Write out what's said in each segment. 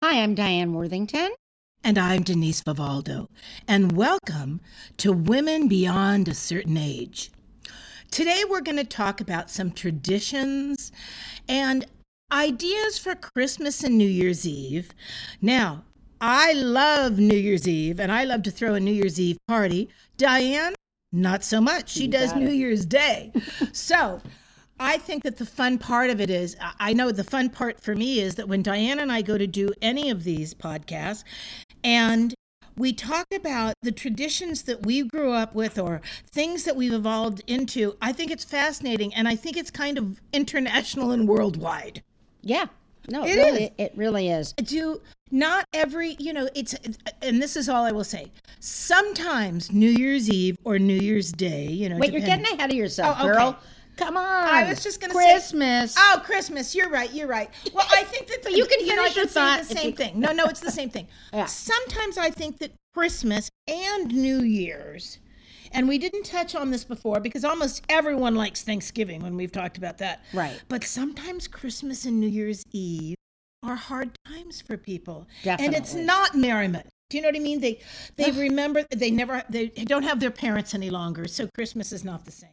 Hi, I'm Diane Worthington. And I'm Denise Vivaldo. And welcome to Women Beyond a Certain Age. Today, we're going to talk about some traditions and ideas for Christmas and New Year's Eve. Now, I love New Year's Eve and I love to throw a New Year's Eve party. Diane, not so much. She You does got it. New Year's Day. so, I think that the fun part of it is I- know the fun part for me is that when Diane and I go to do any of these podcasts and we talk about the traditions that we grew up with or things that we've evolved into, I think it's fascinating and I think it's kind of international and worldwide. Yeah. No, it, It really is. it really is. Do not every, you know, it's, and this is all I will say. Sometimes New Year's Eve or New Year's Day, you know, Wait, you're getting ahead of yourself, Oh, okay. Come on. I was just going to say Christmas. Oh, Christmas. You're right. You're right. Well, I think that you can know, finish I your could say thought The same you- thing. No, no, it's the same thing. Yeah. Sometimes I think that Christmas and New Year's, and we didn't touch on this before because almost everyone likes Thanksgiving when we've talked about that. Right. But sometimes Christmas and New Year's Eve are hard times for people, Definitely. and it's not merriment. Do you know what I mean? They they remember they never they don't have their parents any longer, so Christmas is not the same.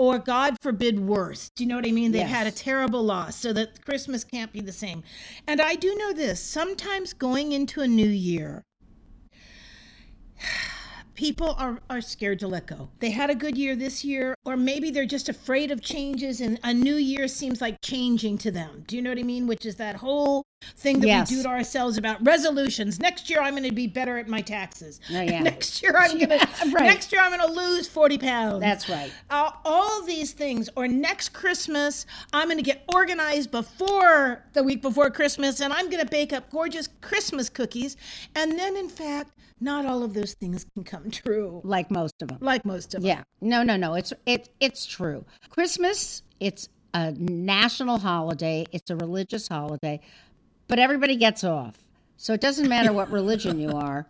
Or God forbid worse. Do you know what I mean? They've had a terrible loss, so that Christmas can't be the same. And I do know this: sometimes going into a new year, people are, are scared to let go. They had a good year this year, or maybe they're just afraid of changes, and a new year seems like changing to them. Do you know what I mean? Which is that whole thing that Yes. we do to ourselves about resolutions. Next year, I'm going to be better at my taxes. Oh, yeah. Next year, I'm going to. Right. Next year, I'm going to lose 40 pounds. That's right. Uh, all these things, or next Christmas, I'm going to get organized before the week before Christmas, and I'm going to bake up gorgeous Christmas cookies. And then, in fact, not all of those things can come true, Like most of them. like most of them. Yeah. No, no, no. It's it it's true. Christmas, it's a national holiday, it's a religious holiday, but everybody gets off. So it doesn't matter what religion you are.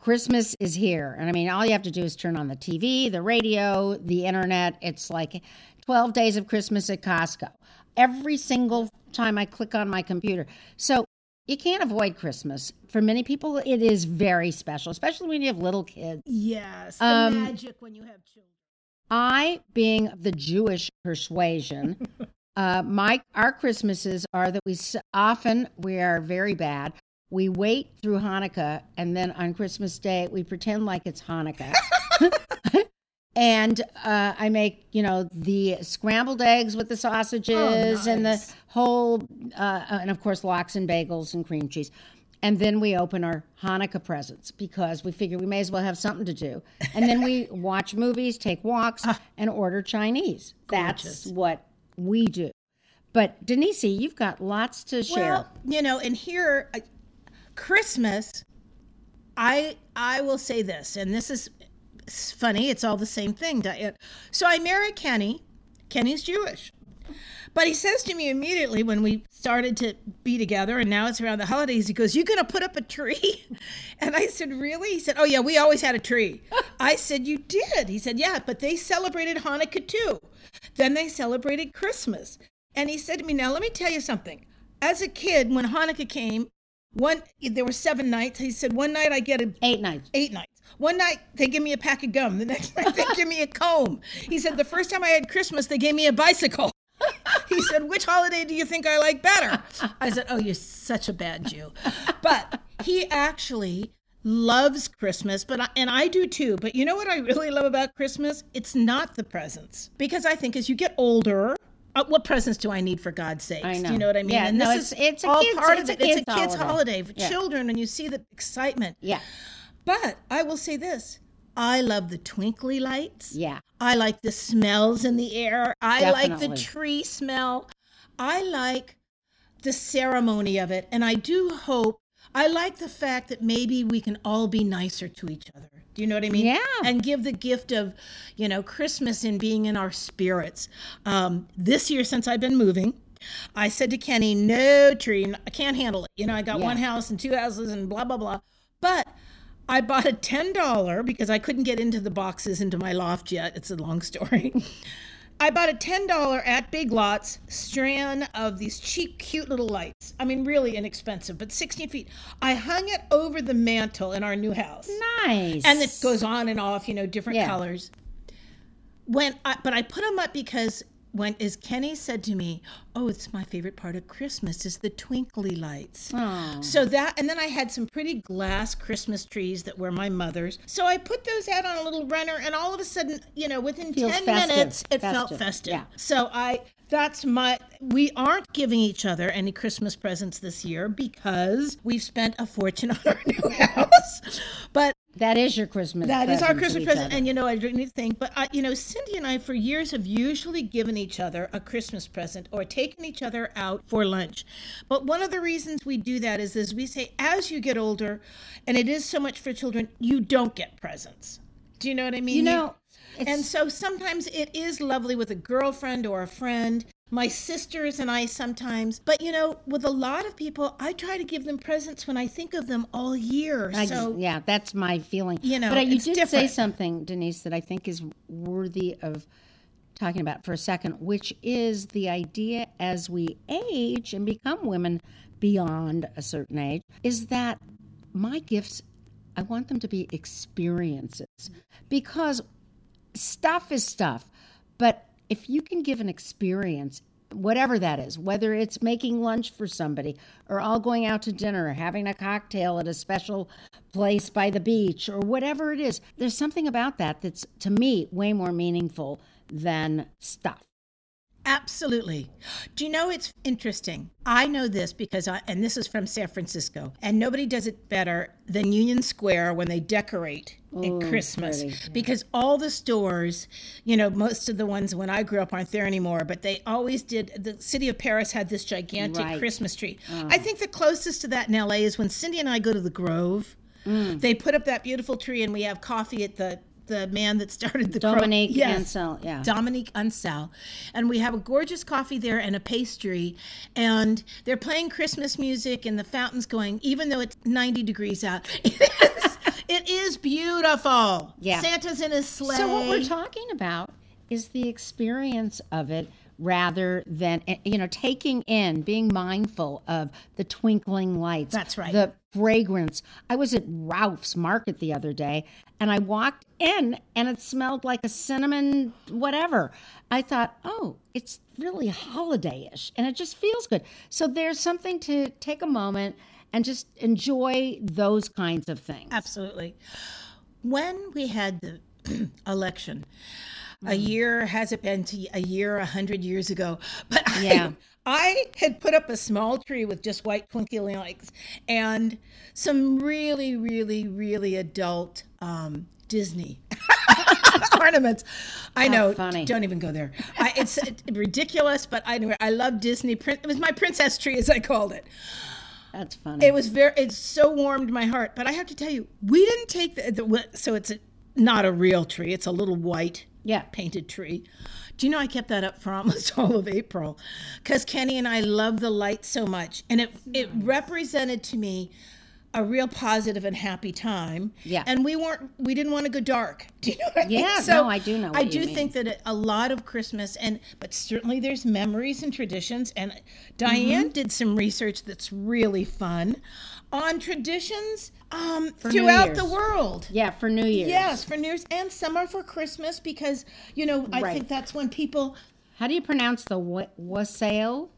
Christmas is here. And I mean, all you have to do is turn on the TV, the radio, the internet. It's like 12 days of Christmas at Costco. Every single time I click on my computer. So you can't avoid Christmas. For many people, it is very special, especially when you have little kids. Yes, the Um, magic when you have children. I, being of the Jewish persuasion, uh, my our Christmases are that we often we are very bad. We wait through Hanukkah, and then on Christmas Day we pretend like it's Hanukkah. and uh, I make you know the scrambled eggs with the sausages and the whole, uh, and of course lox and bagels and cream cheese. And then we open our Hanukkah presents because we figure we may as well have something to do. And then we watch movies, take walks, and order Chinese. That's what we do. But Denise, you've got lots to share. Well, you know, and here, uh, Christmas, I I will say this, and this is funny. It's all the same thing. So I marry Kenny. Kenny's Jewish, but he says to me immediately when we started to be together, and now it's around the holidays. He goes, "You gonna put up a tree?" And I said, "Really?" He said, "Oh yeah, we always had a tree." I said, "You did?" He said, "Yeah, but they celebrated Hanukkah too. Then they celebrated Christmas." And he said to me, "Now let me tell you something. As a kid, when Hanukkah came, one there were seven nights. He said one night I get a Eight nights. eight nights. One night they give me a pack of gum. The next night they give me a comb. He said the first time I had Christmas they gave me a bicycle. He said, "Which holiday do you think I like better?" I said, "Oh, you're such a bad Jew." But he actually loves Christmas, but I, and I do too. But you know what I really love about Christmas? It's not the presents because I think as you get older. Uh, what presents do I need for God's sake? Do you know what I mean? Yeah, and no, this it's- is it's a all kid's- part it's of a it. It's a kid's holiday. holiday for Yeah. children, and you see the excitement. Yeah. But I will say this I love the twinkly lights. Yeah. I like the smells in the air. I like the tree smell. I like the ceremony of it. And I do hope, I like the fact that maybe we can all be nicer to each other. Do you know what I mean? Yeah. And give the gift of, you know, Christmas and being in our spirits. Um, this year, since I've been moving, I said to Kenny, no tree, I can't handle it. You know, I got Yeah. one house and two houses and blah, blah, blah. But I bought a $10 because I couldn't get into the boxes into my loft yet. It's a long story. I bought a ten dollar at Big Lots strand of these cheap, cute little lights. I mean, really inexpensive, but sixteen feet. I hung it over the mantle in our new house, Nice. and it goes on and off, you know, different Yeah. colors. When I, but I put them up because when as Kenny said to me, "Oh, it's my favorite part of Christmas is the twinkly lights." Oh. So that, and then I had some pretty glass Christmas trees that were my mother's. So I put those out on a little runner, and all of a sudden, you know, within Feels 10 festive. minutes, it felt Festive. festive. Yeah. So I, that's my, we aren't giving each other any Christmas presents this year because we've spent a fortune on our new house. But that is your Christmas. that is our Christmas present, other. and you know I didn't think, but uh, you know Cindy and I for years have usually given each other a Christmas present or taken each other out for lunch. But one of the reasons we do that is, is we say as you get older, and it is so much for children, you don't get presents. Do you know what I mean? you know, it's, and so sometimes it is lovely with a girlfriend or a friend. My sisters and I sometimes, but you know, with a lot of people, I try to give them presents when I think of them all year. I- so yeah, that's my feeling. You know, but you did say something, Denise, that I think is worthy of talking about for a second, which is the idea as we age and become women beyond a certain age, is that my gifts, I want them to be experiences because stuff is stuff. But if you can give an experience, whatever that is, whether it's making lunch for somebody or all going out to dinner or having a cocktail at a special place by the beach or whatever it is, there's something about that that's to me way more meaningful than stuff. Absolutely. Do you know it's interesting? I know this because I, and this is from San Francisco, and nobody does it better than Union Square when they decorate at Christmas. pretty, Because all the stores, you know, most of the ones when I grew up aren't there anymore, but they always did. The city of Paris had this gigantic Right. Christmas tree. I uh-huh. think the closest to that in LA is when Cindy and I go to the Grove. Mm. They put up that beautiful tree, and we have coffee at the the man that started the Dominique Yes. Ansel, yeah. Dominique Ansel. And we have a gorgeous coffee there and a pastry. And they're playing Christmas music and the fountain's going, even though it's 90 degrees out. It is, it is beautiful. Yeah. Santa's in his sleigh. So what we're talking about is the experience of it rather than eh, you know taking in being mindful of the twinkling lights That's right. the fragrance i was at ralph's market the other day and i walked in and it smelled like a cinnamon whatever i thought oh it's really holiday-ish and it just feels good so there's something to take a moment and just enjoy those kinds of things Absolutely. When we had the election, a year has it been to a year a hundred years ago? But Yeah. I, I had put up a small tree with just white twinkly lights and some really, really, really adult um, Disney ornaments. I know. funny. Don't even go there. I, it's ridiculous, but I I love Disney. It was my princess tree, as I called it. that's funny It was very. It so warmed my heart. But I have to tell you, we didn't take the. the so it's a, not a real tree. It's a little white yeah. painted tree. Do you know I kept that up for almost all of April, because Kenny and I love the light so much, and it it represented to me a real positive and happy time. Yeah. And we weren't. We didn't want to go dark. Do you know what I mean? Yeah, no, I do know what I do think that a lot of Christmas and but certainly there's memories and traditions and Diane Mm-hmm. did some research that's really fun on traditions um, throughout the world. Yeah, for New Year's. Yes, for New Year's and some are for Christmas because you know I Right. think that's when people How do you pronounce the wa- wassail?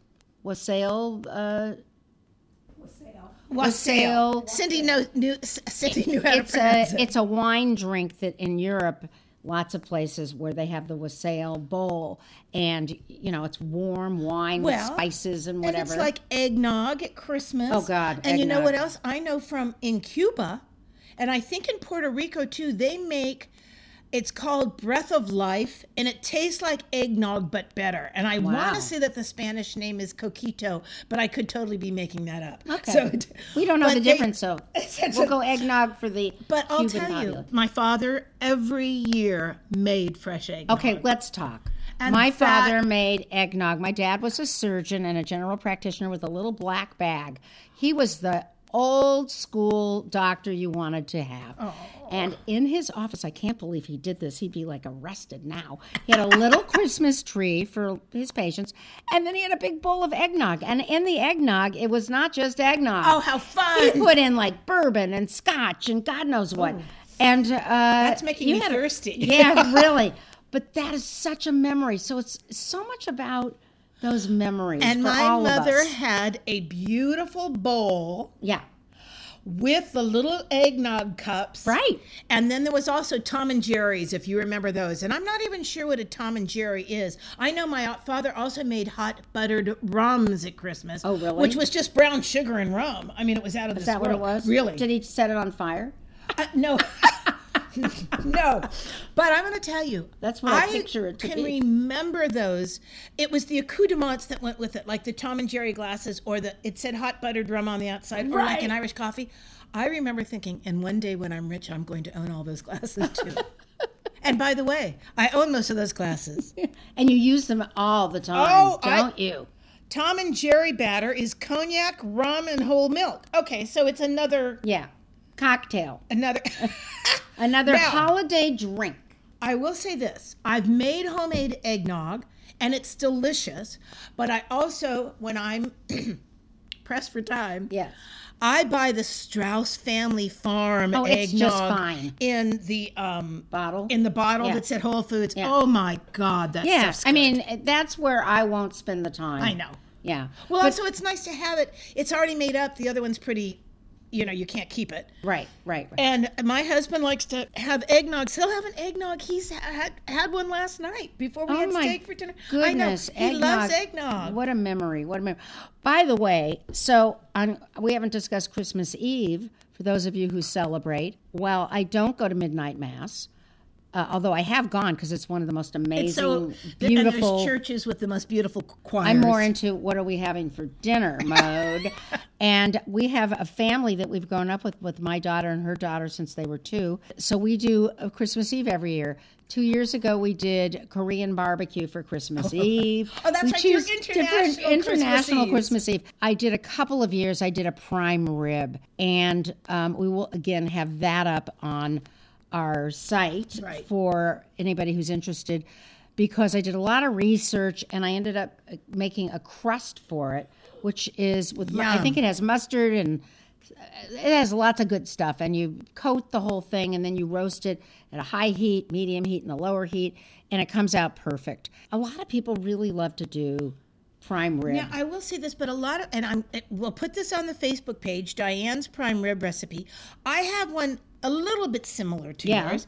Wassail? Uh, wassail. Wassail. Cindy knows knew Cindy knew how to it's pronounce a it. it's a wine drink that in Europe, lots of places where they have the wassail bowl, and you know it's warm wine Well, with spices and whatever. And it's like eggnog at Christmas. Oh, God, And you know what else? I know from in Cuba, and I think in Puerto Rico too, they make it's called Breath of Life, and it tastes like eggnog but better. And I want to say that the Spanish name is coquito, but I could totally be making that up. okay. So, we don't know the they- difference, so we'll go eggnog for the But I'll Cuban tell you, my father every year made fresh eggnog. Okay, let's talk. And my that- father made eggnog. My dad was a surgeon and a general practitioner with a little black bag. He was the old school doctor you wanted to have. And in his office, I can't believe he did this. He'd be like arrested now. He had a little Christmas tree for his patients, and then he had a big bowl of eggnog. And in the eggnog, it was not just eggnog. Oh, how fun! He put in like bourbon and scotch and God knows what. And uh, that's making me thirsty. yeah, really. But that is such a memory. So it's so much about those memories. And my mother had a beautiful bowl yeah, with the little eggnog cups. right. And then there was also Tom and Jerry's, if you remember those. And I'm not even sure what a Tom and Jerry is. I know my father also made hot buttered rums at Christmas. Oh, really? Which was just brown sugar and rum. I mean, it was out of the. Is this that what it was? Really? Did he set it on fire? Uh, no. no. But I'm going to tell you. That's what I picture it to can be. remember those. It was the accoutrements that went with it, like the Tom and Jerry glasses, or the it said hot buttered rum on the outside, or like an Irish coffee. I remember thinking, and one day when I'm rich, I'm going to own all those glasses too. and by the way, I own most of those glasses. And you use them all the time, Oh, don't you? Tom and Jerry batter is cognac, rum, and whole milk. Okay, so it's another Yeah. Cocktail. another. Another Now- holiday drink. I will say this I've made homemade eggnog and it's delicious, but I also, when I'm pressed for time, Yes. I buy the Straus Family Farm Oh, eggnog it's just fine. in the um Bottle. in the bottle Yeah. that's at Whole Foods. Yeah. Oh my God, that yeah. I mean, that's where I won't spend the time. I know. Yeah. Well, But- also it's nice to have it. It's already made up. The other one's pretty, you know, you can't keep it. right, right, right. And my husband likes to have eggnogs. He'll have an eggnog. He's had had one last night before we Oh had steak for dinner. Goodness, I know. He loves eggnog. What a memory! What a memory! By the way, so on, we haven't discussed Christmas Eve for those of you who celebrate. Well, I don't go to midnight mass, uh, although I have gone because it's one of the most amazing, so beautiful. Churches with the most beautiful choirs. I'm more into what are we having for dinner mode. and we have a family that we've grown up with, with my daughter and her daughter since they were two. So we do a Christmas Eve every year. Two years ago, we did Korean barbecue for Christmas Eve. Oh, that's we right, choose international Christmas international Eves. Christmas Eve. I did a couple of years. I did a prime rib, and um, we will again have that up on our site Right. for anybody who's interested because I did a lot of research and I ended up uh, making a crust for it, which is with mu- I think it has mustard and uh, it has lots of good stuff. And you coat the whole thing and then you roast it at a high heat, medium heat, and a lower heat, and it comes out perfect. A lot of people really love to do prime rib. Now, I will say this, but a lot of, and I'm, it- we'll put this on the Facebook page, Diane's prime rib recipe. I have one a little bit similar to Yeah. yours.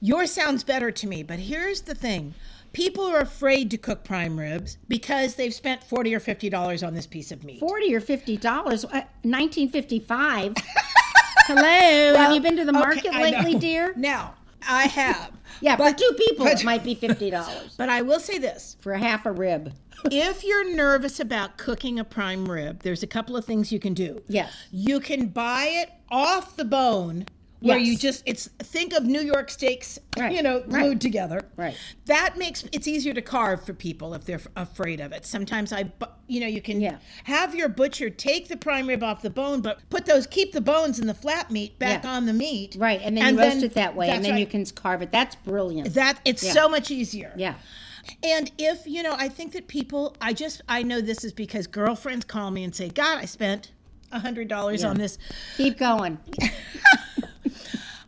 Yours sounds better to me, but here's the thing. People are afraid to cook prime ribs because they've spent 40 or $50 on this piece of meat. Forty or fifty dollars, uh, nineteen fifty-five. Hello, have you been to the market I lately, dear? Now, I have. Yeah, but, for two people, but- it might be fifty dollars But I will say this. for half a rib. If you're nervous about cooking a prime rib, there's a couple of things you can do. Yes. You can buy it off the bone where Yes. you just it's think of New York steaks, Right, you know, right. glued together. Right. That makes it's easier to carve for people if they're afraid of it. Sometimes I you know, you can Yeah. have your butcher take the prime rib off the bone, but put those keep the bones and the flat meat back Yeah. on the meat. Right, and then you roast then- it that way, and then you can carve it. That's brilliant. that it's Yeah. so much easier. yeah. And if, you know, I think that people, I just, I know this is because girlfriends call me and say, God, I spent a $100 on this. Keep going.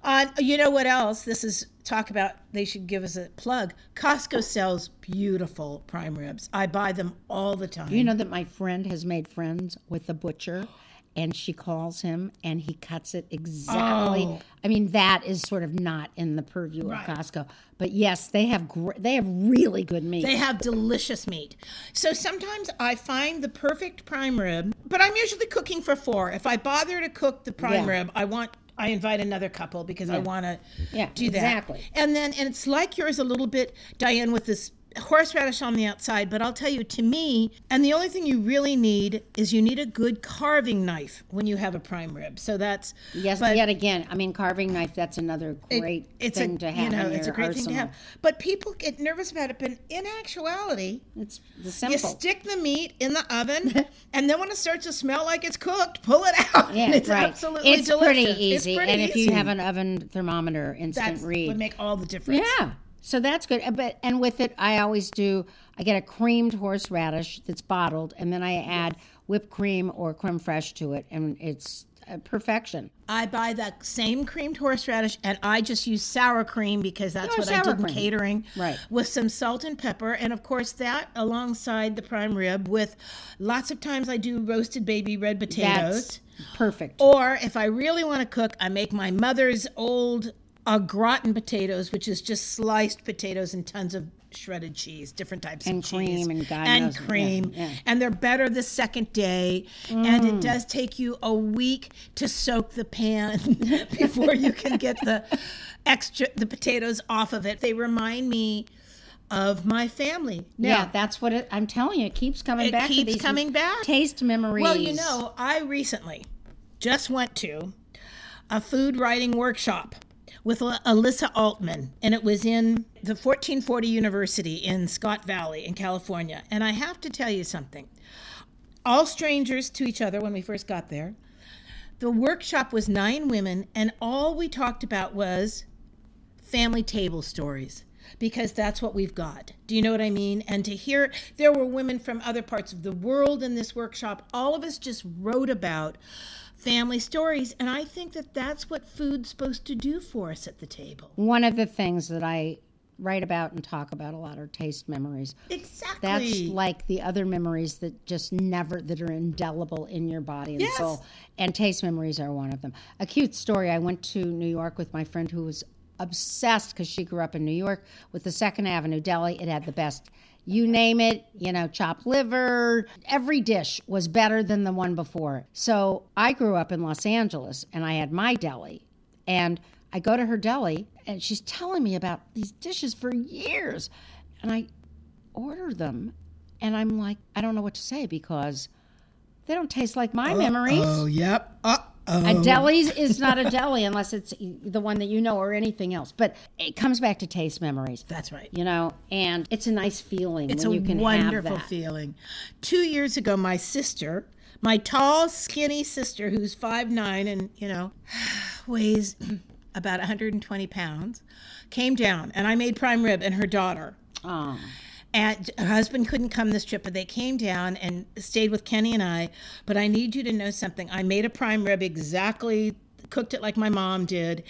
On, uh, you know what else? This is talk about, they should give us a plug. Costco sells beautiful prime ribs. I buy them all the time. You know that my friend has made friends with the butcher, and she calls him, and he cuts it exactly. Oh. I mean, that is sort of not in the purview Right. of Costco. But yes, they have gr- they have really good meat. They have delicious meat. So sometimes I find the perfect prime rib, but I'm usually cooking for four. If I bother to cook the prime Yeah. rib, I want I invite another couple because I want to Yeah, do that. exactly. And then and it's like yours a little bit, Diane, with this horseradish on the outside, but I'll tell you, to me, and the only thing you really need is you need a good carving knife when you have a prime rib. So that's Yes, but yet again, I mean, carving knife, that's another it- great it's thing a, to have You know, in it's a great thing to have. But people get nervous about it. But in actuality, It's the you stick the meat in the oven, and then when it starts to smell like it's cooked, pull it out. yeah, and it's right. absolutely it's delicious. pretty It's easy. pretty and if you have an oven thermometer, instant that read. would make all the difference. Yeah. So that's good. But and with it, I always do. I get a creamed horseradish that's bottled, and then I add whipped cream or creme fraiche to it, and it's perfection. I buy that same creamed horseradish and I just use sour cream because that's what I did in catering. Right. With some salt and pepper. And of course, that alongside the prime rib with lots of times I do roasted baby red potatoes. That's perfect. Or if I really want to cook, I make my mother's old au gratin potatoes, which is just sliced potatoes and tons of shredded cheese, different types And of cheese, cream and God and yeah, cream, yeah. Mm. and they're better the second day. And it does take you a week to soak the pan before you can get the extra the potatoes off of it. They remind me of my family. Now, yeah, that's what it. I'm telling you, it keeps coming It back. to keeps these coming back. Taste memories. Well, you know, I recently just went to a food writing workshop with Alyssa Altman, and it was in the 1440 University in Scott Valley in California. And I have to tell you something. All strangers to each other when we first got there. The workshop was nine women, and all we talked about was family table stories because that's what we've got. Do you know what I mean? And to hear there were women from other parts of the world in this workshop, all of us just wrote about family stories, and I think that that's what food's supposed to do for us at the table. one of the things that I write about and talk about a lot are taste memories. Exactly. That's like the other memories that just never that are indelible in your body and Yes. soul. And taste memories are one of them. A cute story. I went to New York with my friend who was obsessed because she grew up in New York with the Second Avenue Deli. It had the best. You name it, you know, chopped liver, every dish was better than the one before. So I grew up in Los Angeles and I had my deli. And I go to her deli and she's telling me about these dishes for years. And I order them and I'm like, I don't know what to say because they don't taste like my memories. Oh, yep. Uh A oh. deli's is not a deli unless it's the one that you know or anything else. But it comes back to taste memories, That's right. you know, and it's a nice feeling It's when a you can wonderful feeling. Two years ago, my sister, my tall, skinny sister, who's five nine and you know weighs about 120 pounds, came down, and I made prime rib and her daughter. Oh, And her husband couldn't come this trip, but they came down and stayed with Kenny and I. But I need you to know something. I made a prime rib exactly, cooked it like my mom did.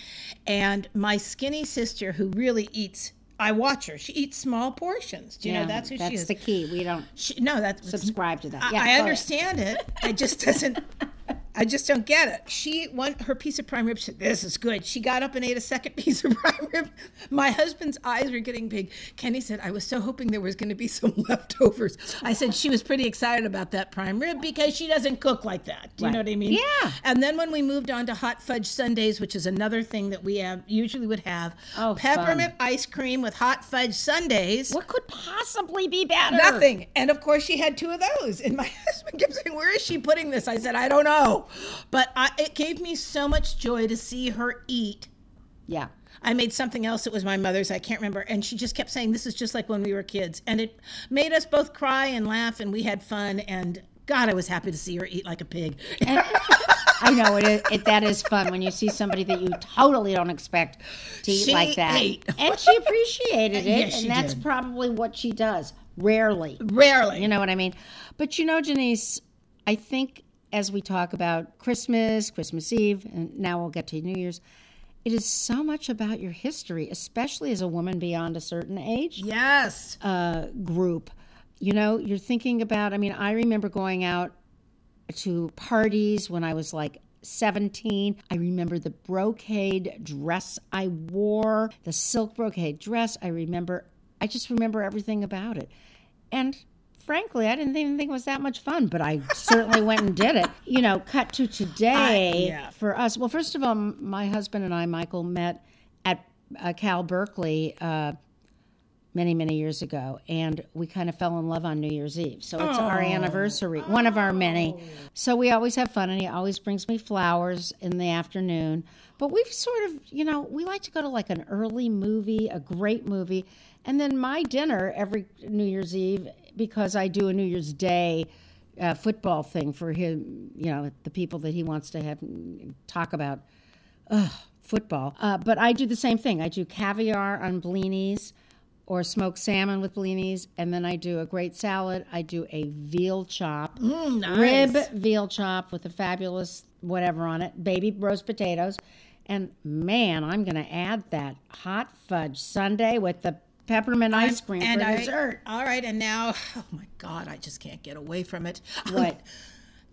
And my skinny sister, who really eats, I watch her. She eats small portions. Do you know that's who she is? That's the key. We don't She, no, that's subscribe to that. I, Yeah, I ahead. understand it. I just doesn't. I just don't get it. She one her piece of prime rib. She said, "This is good." She got up and ate a second piece of prime rib. My husband's eyes were getting big. Kenny said, "I was so hoping there was going to be some leftovers." I said she was pretty excited about that prime rib because she doesn't cook like that. Do you know what I mean? Yeah. And then when we moved on to hot fudge sundaes, which is another thing that we have usually would have, Oh, peppermint ice cream with hot fudge sundaes. What could possibly be better? Nothing. And of course, she had two of those. And my husband kept saying, Where is she putting this? I said, I don't know. But I, it gave me so much joy to see her eat. Yeah. I made something else that was my mother's, I can't remember. And she just kept saying, This is just like when we were kids. And it made us both cry and laugh, and we had fun. And God, I was happy to see her eat like a pig. I know it, is- it. That is fun when you see somebody that you totally don't expect to eat She like that, ate. and she appreciated it, Yes, and that's did. probably what she does. Rarely, Rarely. you know what I mean. But you know, Janice, I think as we talk about Christmas, Christmas Eve, and now we'll get to New Year's. It is so much about your history, especially as a woman beyond a certain age yes. uh, group. You know, you're thinking about, I mean, I remember going out to parties when I was like 17. I remember the brocade dress I wore, the silk brocade dress. I remember, I just remember everything about it. And frankly, I didn't even think it was that much fun, but I certainly went and did it. You know, cut to today yeah. for us. Well, first of all, my husband and I, Michael, met at uh, Cal Berkeley. Uh, many, many years ago, and we kind of fell in love on New Year's Eve. So it's our anniversary, one of our many. So we always have fun, and he always brings me flowers in the afternoon. But we've sort of, you know, we like to go to like an early movie, a great movie, and then my dinner every New Year's Eve because I do a New Year's Day uh, football thing for him, you know, the people that he wants to have talk about ugh, football. Uh, but I do the same thing. I do caviar on blinis or smoked salmon with blinis, and then I do a great salad. I do a veal chop, Mm, nice. rib veal chop with a fabulous whatever on it, baby roast potatoes. And man, I'm going to add that hot fudge sundae with the peppermint ice cream and for I, dessert. all right, and now, oh my God, I just can't get away from it. Um, what?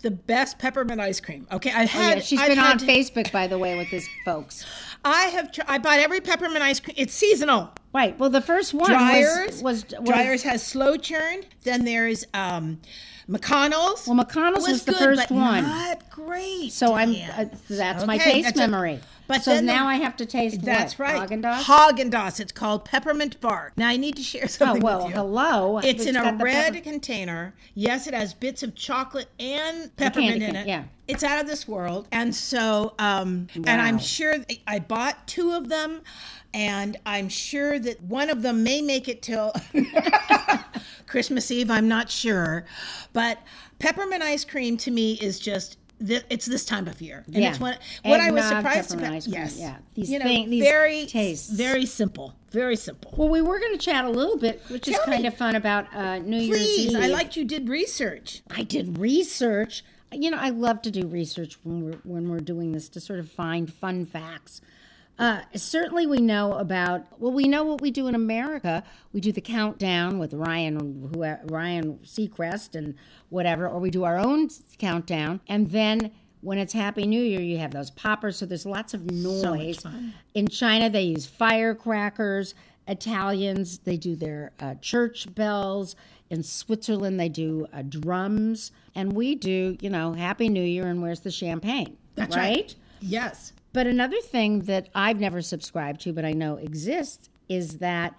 the best peppermint ice cream. Okay, I Oh, had. yeah, she's I've been had on Facebook, by the way, with this folks. I have. Tr- I bought every peppermint ice cream. It's seasonal. Right. Well, the first one Dreyer's was, was, was Dreyer's has slow churned. Then there's um, McConnell's. Well, McConnell's was, the good, first one. Not great. So I'm uh, that's my taste that's a- memory. but so then the- now I have to taste That's what? right. Haagen-Dazs? Haagen-Dazs. It's called peppermint bark. Now I need to share something. Oh well, hello. It's in a red pepper- container. Yes, it has bits of chocolate and peppermint in it. yeah. It's out of this world. And so, um, and I'm sure I bought two of them, and I'm sure that one of them may make it till Christmas Eve. I'm not sure. But peppermint ice cream to me is just. thi- It's this time of year, and Yeah. it's what what I was surprised about. Yes, yeah. These you know, thing- these very tastes. very simple, very simple. Well, we were going to chat a little bit, which is kind me. of fun about uh, New Year's Please, Eve. I liked you did research. I did research. You know, I love to do research when we're when we're doing this to sort of find fun facts. Uh, certainly, we know about. Well, we know what we do in America. We do the countdown with Ryan, who Ryan Seacrest, and whatever, or we do our own countdown, and then. When it's Happy New Year, you have those poppers, so there's lots of noise. fun. In China, they use firecrackers. Italians, they do their uh, church bells. In Switzerland, they do uh, drums. And we do, you know, Happy New Year and where's the champagne? That's right? right. Yes. But another thing that I've never subscribed to, but I know exists, is that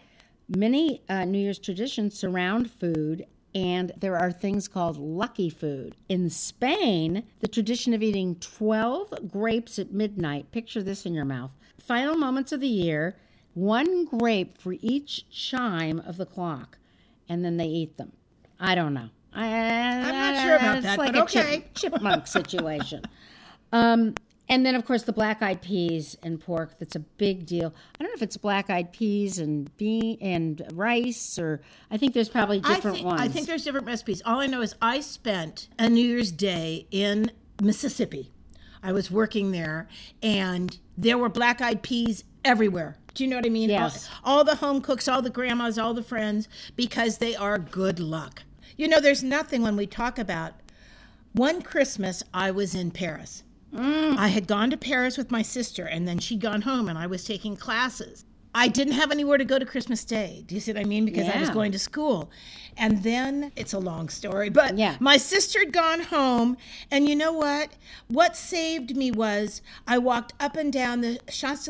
many uh, New Year's traditions surround food, and there are things called lucky food. In Spain, the tradition of eating 12 grapes at midnight, picture this in your mouth, final moments of the year, one grape for each chime of the clock, and then they eat them. I don't know. I, I'm not sure about it's that, like but a chip- okay. chipmunk situation. Um, and then, of course, the black eyed peas and pork. That's a big deal. I don't know if it's black eyed peas and bean and rice, or I think there's probably different I think, ones. I think there's different recipes. All I know is I spent a New Year's Day in Mississippi. I was working there, and there were black eyed peas everywhere. Do you know what I mean? Yes. All, all the home cooks, all the grandmas, all the friends, because they are good luck. You know, there's nothing when we talk about one Christmas, I was in Paris. Mm. I had gone to Paris with my sister, and then she'd gone home, and I was taking classes. I didn't have anywhere to go to Christmas Day. Do you see what I mean? Because I was going to school. And then it's a long story, but Yeah. my sister had gone home. And you know what? What saved me was I walked up and down the Champs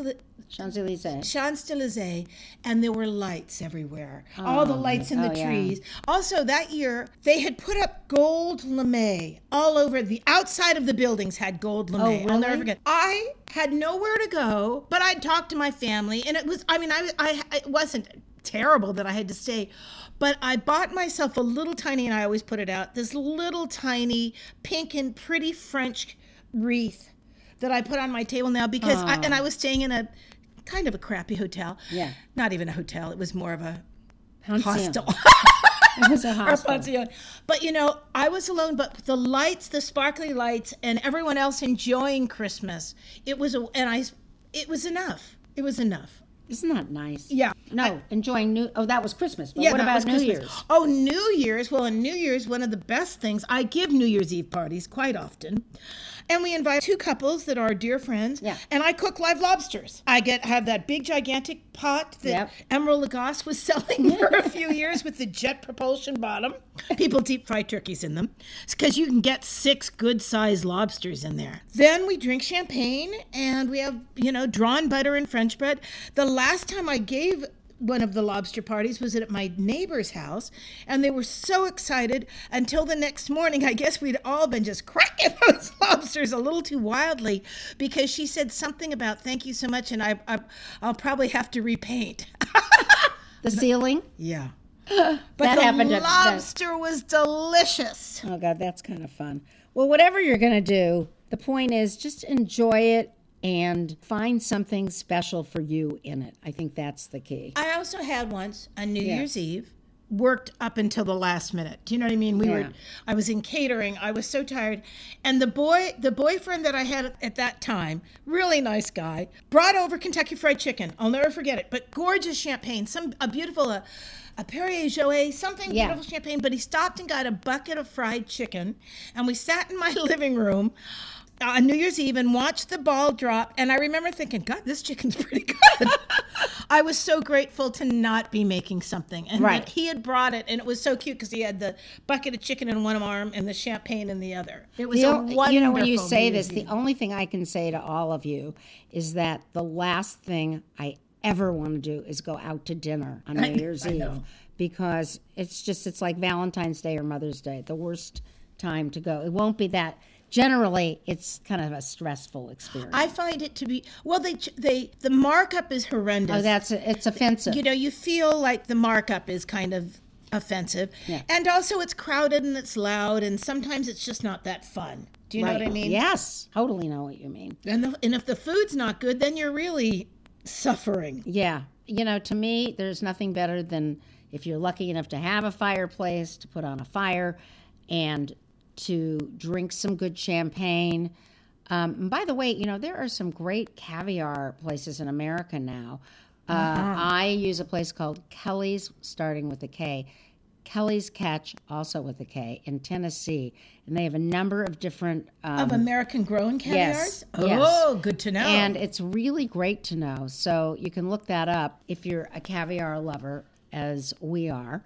Champs Elysees. Champs Elysees, and there were lights everywhere. All the oh, lights in the oh, yeah. trees. Also, that year they had put up gold lame all over the outside of the buildings. Had gold lame. Oh, I'll never forget. I had nowhere to go, but I'd talked to my family, and it was. I mean, I, I it wasn't terrible that I had to stay. But I bought myself a little tiny, and I always put it out, this little tiny pink and pretty French wreath that I put on my table now because I, and I was staying in a kind of a crappy hotel. Yeah. Not even a hotel. It was more of a hostel. It was a hostel. But you know, I was alone, but the lights, the sparkly lights, and everyone else enjoying Christmas. It was a, and I, it was enough. It was enough. Isn't that nice? Yeah. No, enjoying New. Oh, that was Christmas. But Yeah, what about New Christmas. Year's? Oh, New Year's. Well, on New Year's, one of the best things, I give New Year's Eve parties quite often. And we invite two couples that are dear friends. Yeah. And I cook live lobsters. I get have that big gigantic pot that Yep. Emeril Lagasse was selling for a few years with the jet propulsion bottom. People deep fry turkeys in them. It's because you can get six good sized lobsters in there. Then we drink champagne and we have, you know, drawn butter and French bread. The last time I gave one of the lobster parties was at my neighbor's house, and they were so excited until the next morning. I guess we'd all been just cracking those lobsters a little too wildly because she said something about "thank you so much," and I, I I'll probably have to repaint. The ceiling. yeah. But That the happened that- lobster was delicious. Oh God, that's kind of fun. Well, whatever you're gonna do, the point is just enjoy it and find something special for you in it. I think that's the key. I also had once on New Year's Eve worked up until the last minute. Do you know what I mean? We Yeah. were I was in catering. I was so tired. And the boy the boyfriend that I had at that time, really nice guy, brought over Kentucky fried chicken. I'll never forget it. But gorgeous champagne, some a beautiful uh, a Perrier Jouet, something Yeah. beautiful champagne, but he stopped and got a bucket of fried chicken and we sat in my living room on New Year's Eve and watched the ball drop. And I remember thinking, God, this chicken's pretty good. I was so grateful to not be making something. And Right. he had brought it, and it was so cute because he had the bucket of chicken in one arm and the champagne in the other. It was The a o- wonderful you know, when you say New this, the only thing I can say to all of you is that the last thing I ever want to do is go out to dinner on New Year's I Eve know. because it's just it's like Valentine's Day or Mother's Day, the worst time to go. It won't be that. Generally, it's kind of a stressful experience. I find it to be well. They they the markup is horrendous. oh, that's it's offensive. you know you feel like the markup is kind of offensive, Yeah. and also it's crowded and it's loud, and sometimes it's just not that fun. Do you know what I mean? Yes, totally know what you mean. And, the, and if the food's not good, then you're really suffering. Yeah. You know, to me, there's nothing better than if you're lucky enough to have a fireplace to put on a fire and to drink some good champagne. Um, and by the way, you know, there are some great caviar places in America now. Uh, I use a place called Kelley's, starting with a K. Kelley's Katch, also with a K, in Tennessee. And they have a number of different um, Of American grown yes, caviars? yes. Oh, good to know. And it's really great to know. So you can look that up if you're a caviar lover, as we are.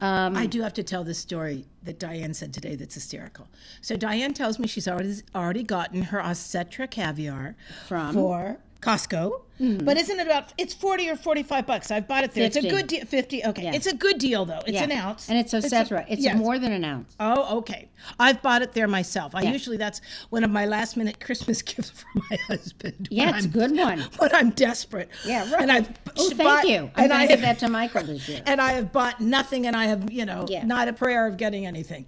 Um, I do have to tell this story that Diane said today that's hysterical. So Diane tells me she's already already gotten her Ossetra caviar From? For Costco. Mm-hmm. But isn't it about it's 40 or 45 bucks. I've bought it there. It's a good deal 50. Okay. Yeah. It's a good deal though. It's yeah. an ounce. And it's a- etc. It's, yes. more than an ounce. Oh, okay. I've bought it there myself. I Yeah. usually that's one of my last minute Christmas gifts for my husband. Yeah, it's a I'm- good one. When I'm desperate. Yeah, right. Oh, and I've Oh, thank bought- you. I'm and going I to give that to Michael this year. and I have bought nothing, and I have, you know, not a prayer of getting anything.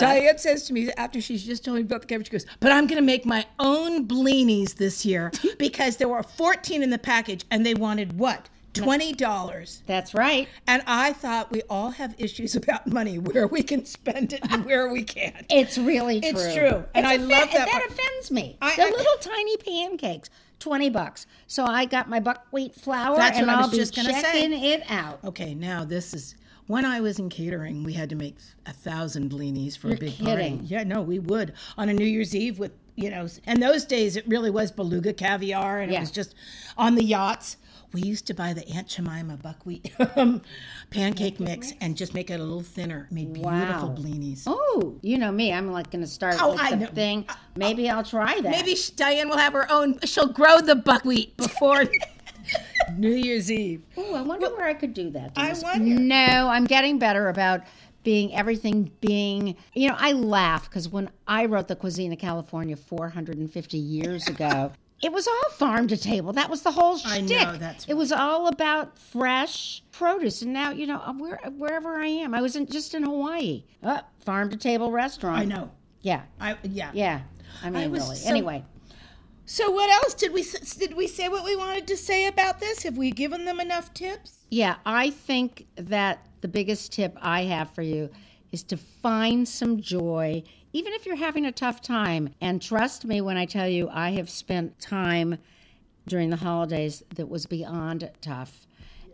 Diane says to me after she's just told me about the cabbage, she goes, But I'm going to make my own blinis this year because there were 14 in the package and they wanted what? $20. That's right. And I thought we all have issues about money, where we can spend it and where we can't. It's really true. It's true. And It's I love that That offends me. I- the I- little tiny pancakes, 20 bucks. So I got my buckwheat flour That's and what I I'll was be just gonna say. checking it out. Okay, now this is when I was in catering, we had to make a thousand blinis for a big kidding. party. Yeah, no, we would on a New Year's Eve with you know, and those days it really was beluga caviar, and Yeah. it was just on the yachts. We used to buy the Aunt Jemima buckwheat um, pancake mix and just make it a little thinner. Made beautiful Wow. blinis. Oh, you know me. I'm like going to start Oh, with I the know. thing. Maybe I'll try that. Maybe Diane will have her own. She'll grow the buckwheat before New Year's Eve. Oh, I wonder where I could do that. I wonder. No, I'm getting better about being everything being. You know, I laugh because when I wrote the Cuisine of California 450 years ago. It was all farm to table. That was the whole I know, that's It was all about fresh produce. And now, you know, where, wherever I am, I was in, just in Hawaii. Uh, farm to table restaurant. I know. Yeah, I yeah. yeah. I mean, was really. so- anyway, So what else did we did we say what we wanted to say about this? Have we given them enough tips? Yeah, I think that the biggest tip I have for you is to find some joy, even if you're having a tough time. And trust me when I tell you, I have spent time during the holidays that was beyond tough.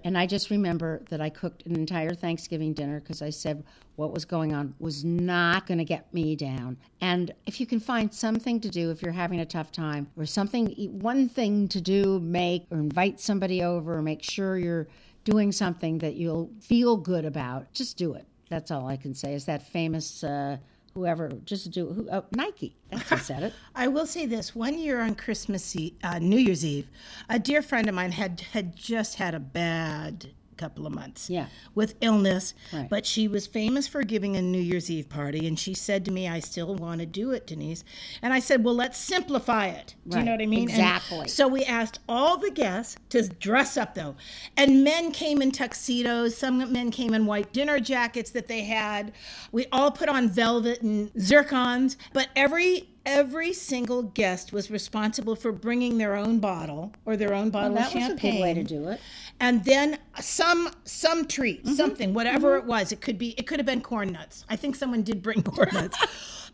And I just remember that I cooked an entire Thanksgiving dinner because I said what was going on was not going to get me down. And if you can find something to do if you're having a tough time, or something, one thing to do, make, or invite somebody over, or make sure you're doing something that you'll feel good about, just do it. That's all I can say. Is that famous uh, whoever just do who, uh, Nike. That's who said it. I will say this: one year on Christmas Eve, uh, New Year's Eve, a dear friend of mine had had just had a bad couple of months Yeah. with illness Right. but she was famous for giving a new year's eve party and she said to me i still want to do it denise and i said well let's simplify it do you know what i mean And Exactly. so we asked all the guests to dress up though and men came in tuxedos some men came in white dinner jackets that they had we all put on velvet and zircons but every every single guest was responsible for bringing their own bottle or their own bottle That of was a good way to do it. And then some some treat Mm-hmm. something whatever it was it could be it could have been corn nuts i think someone did bring corn nuts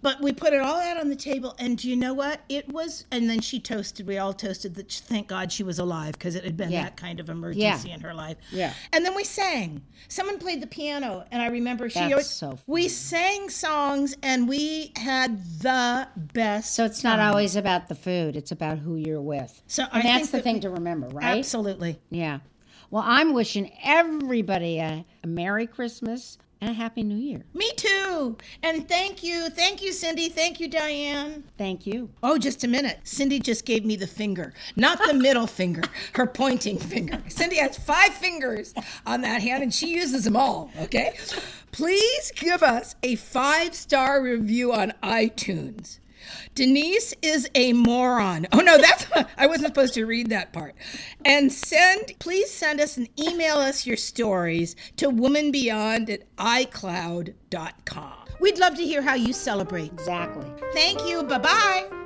but we put it all out on the table and do you know what it was and then she toasted we all toasted that thank god she was alive because it had been Yeah. that kind of emergency in her life Yeah. and then we sang someone played the piano and i remember she That's so we sang songs and we had the best So it's not always about the food; it's about who you're with. So and I that's the thing we- to remember, right? absolutely Yeah. Well, I'm wishing everybody a, a Merry Christmas and a Happy New Year. me too and thank you thank you cindy thank you diane Thank you. Oh, just a minute. Cindy just gave me the finger, not the middle finger, her pointing finger. Cindy has five fingers on that hand and she uses them all, okay? Please give us a five star review on iTunes. Denise is a moron. Oh no, that's I wasn't supposed to read that part. And send please send us and email us your stories to womanbeyond at iCloud.com. We'd love to hear how you celebrate. Exactly. Thank you. Bye bye.